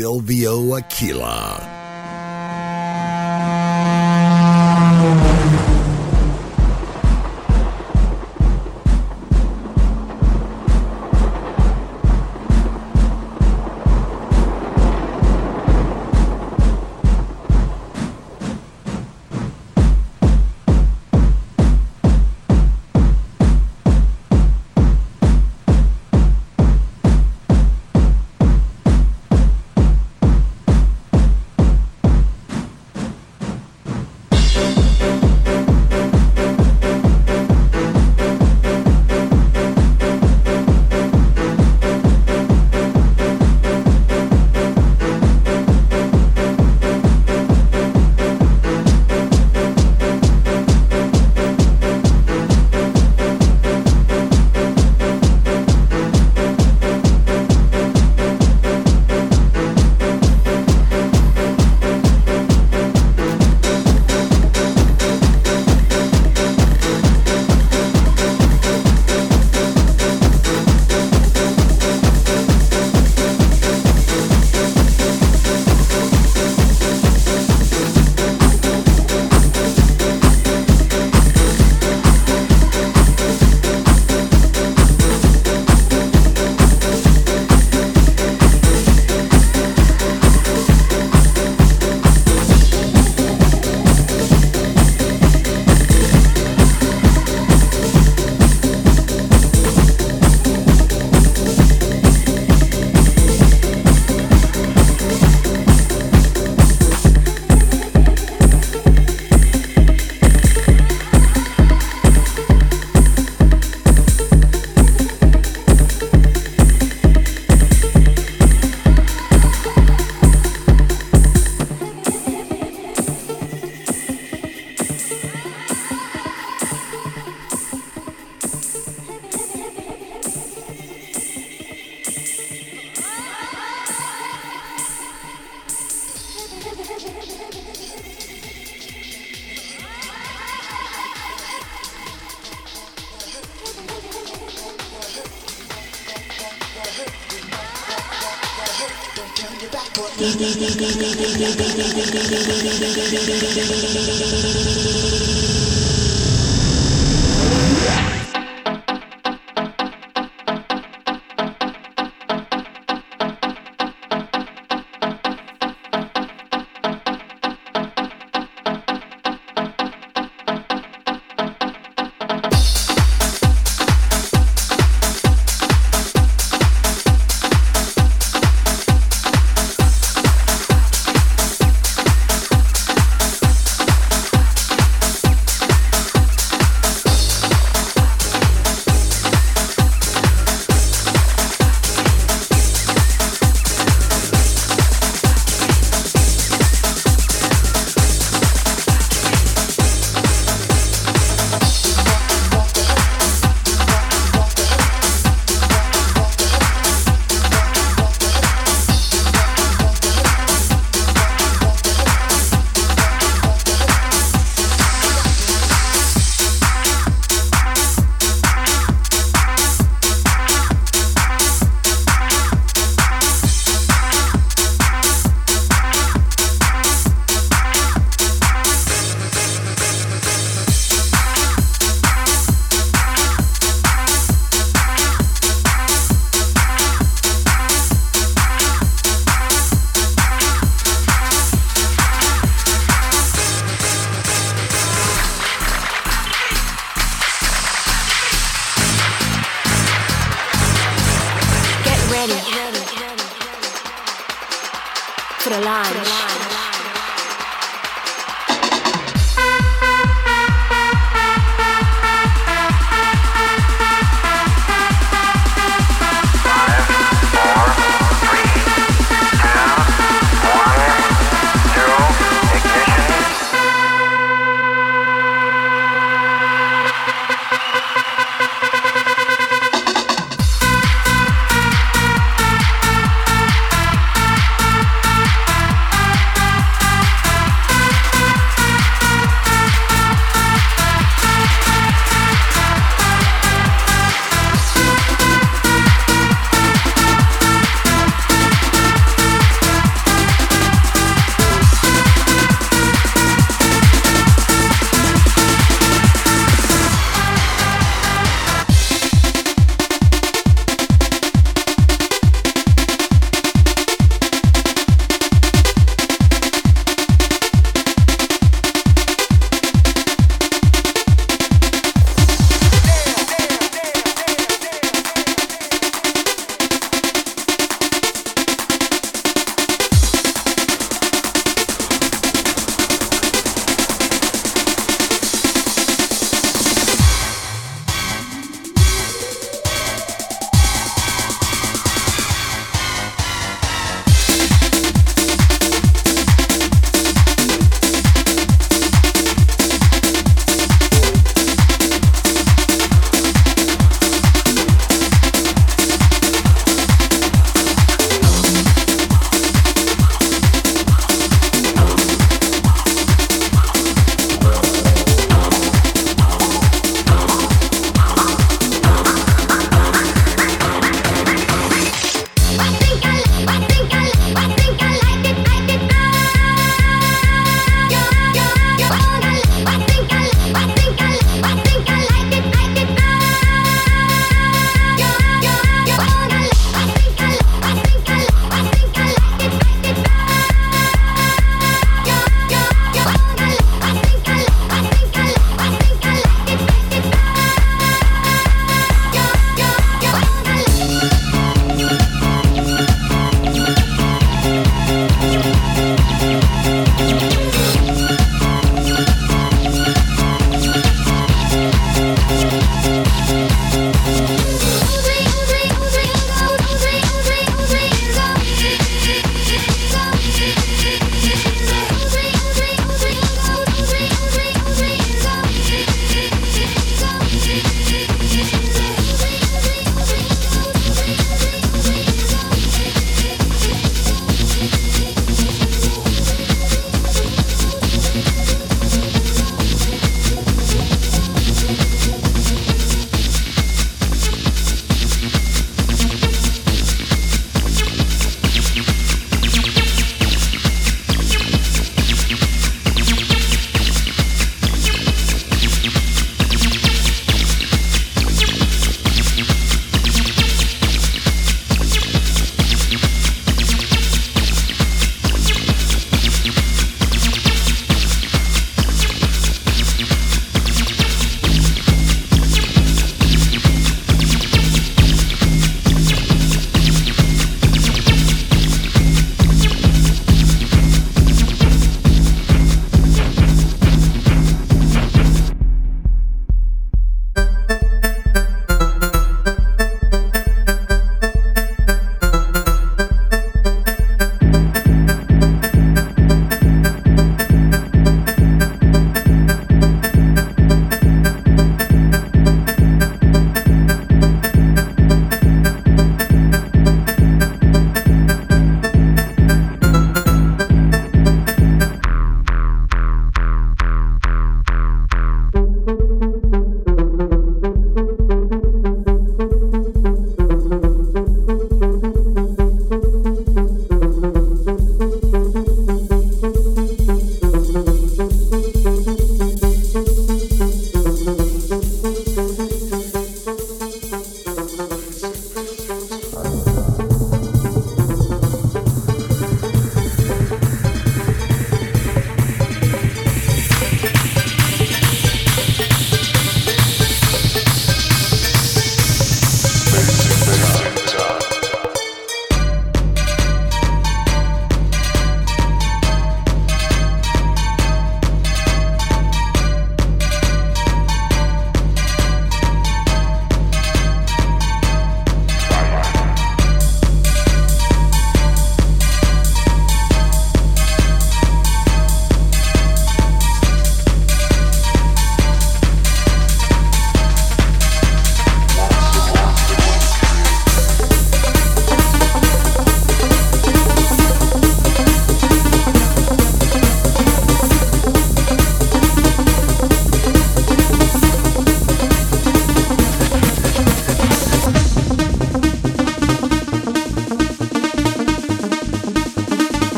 Silvio Aquila.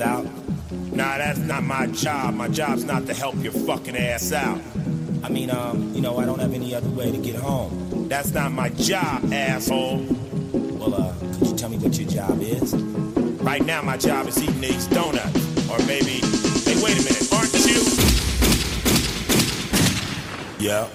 out. Nah, that's not my job. My job's not to help your fucking ass out. I mean, um, you know, I don't have any other way to get home. That's not my job, asshole. Well, uh, could you tell me what your job is? Right now, my job is eating these donuts. Or maybe, hey, wait a minute, aren't you? Yeah.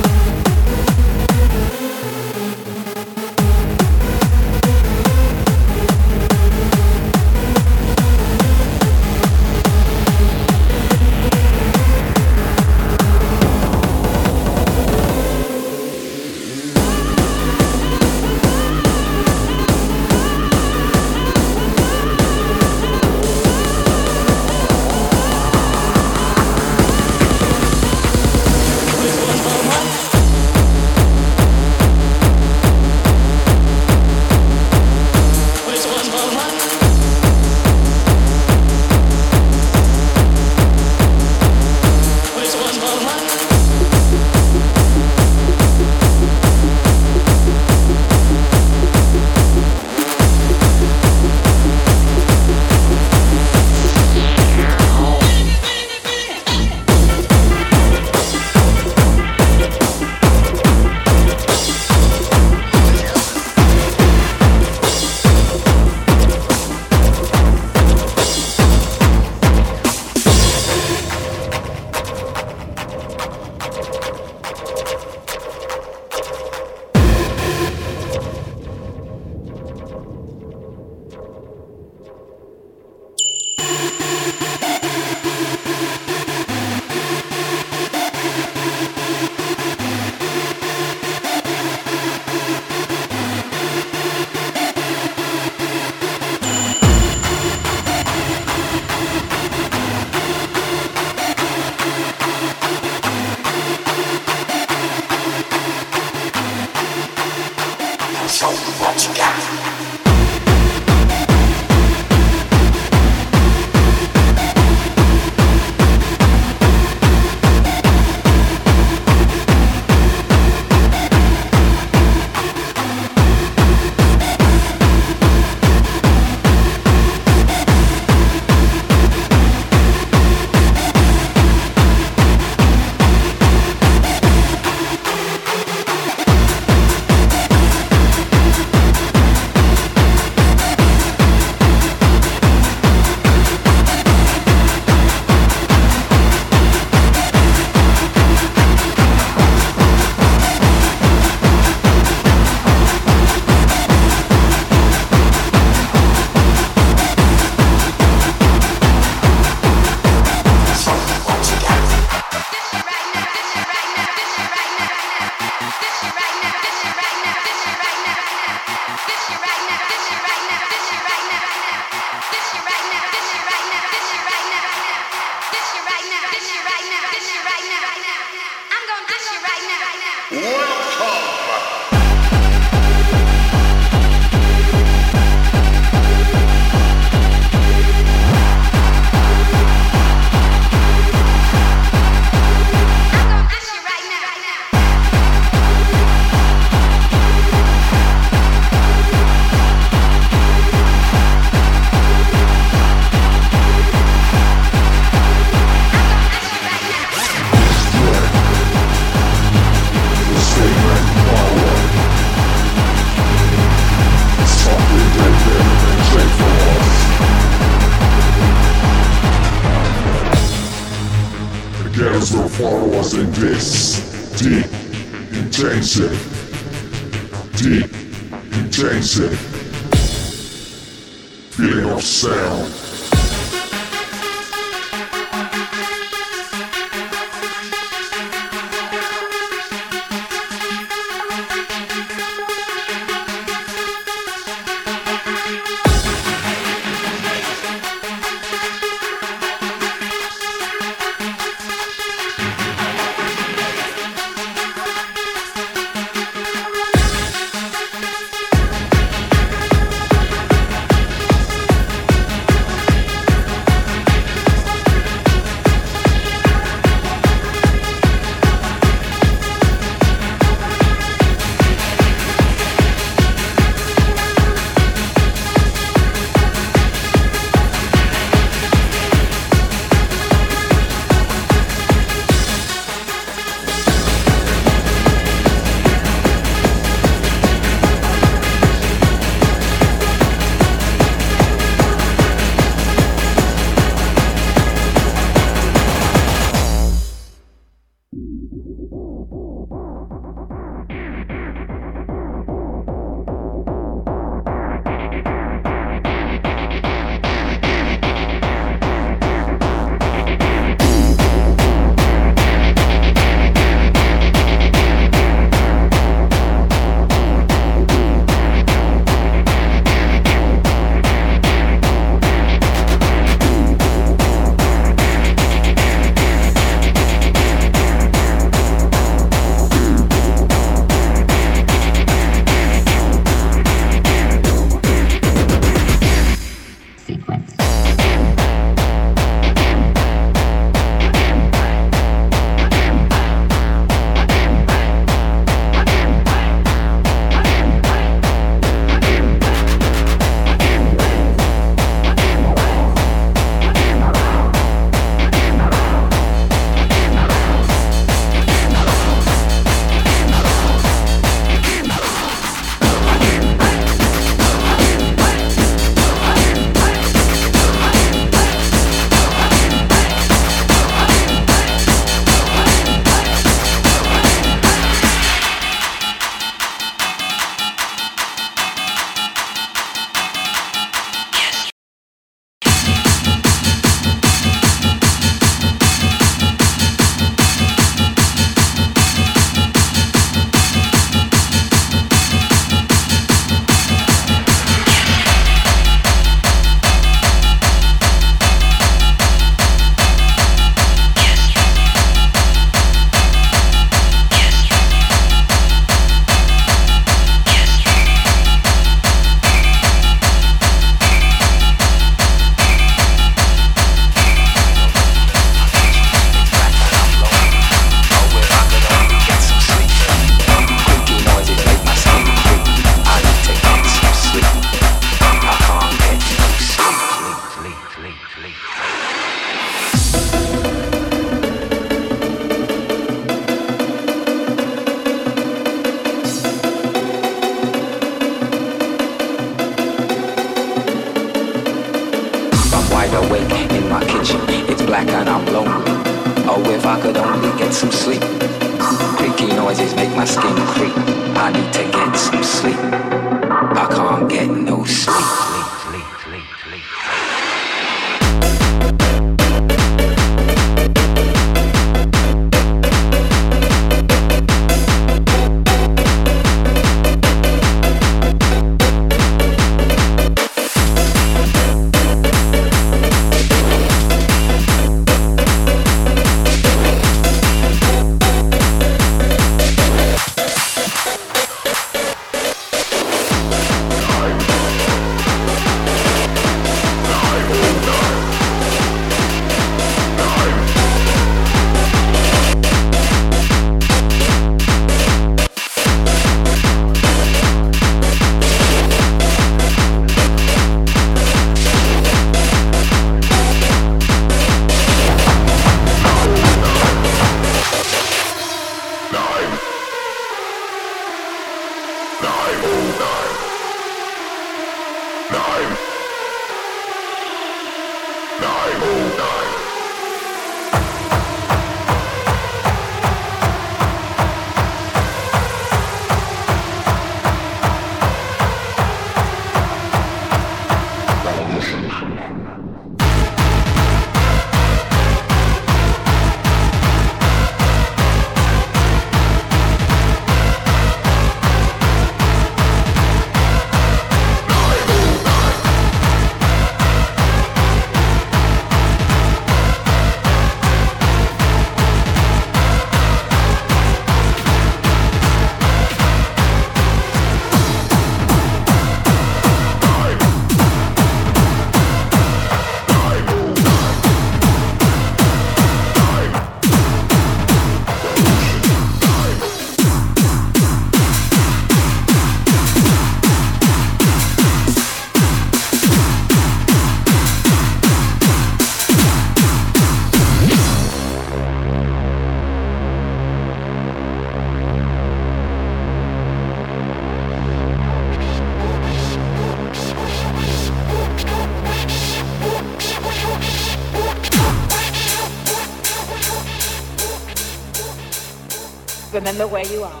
Remember where you are.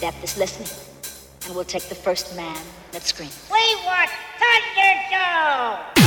Death is listening. And we'll take the first man that screams. We want Thunderdome!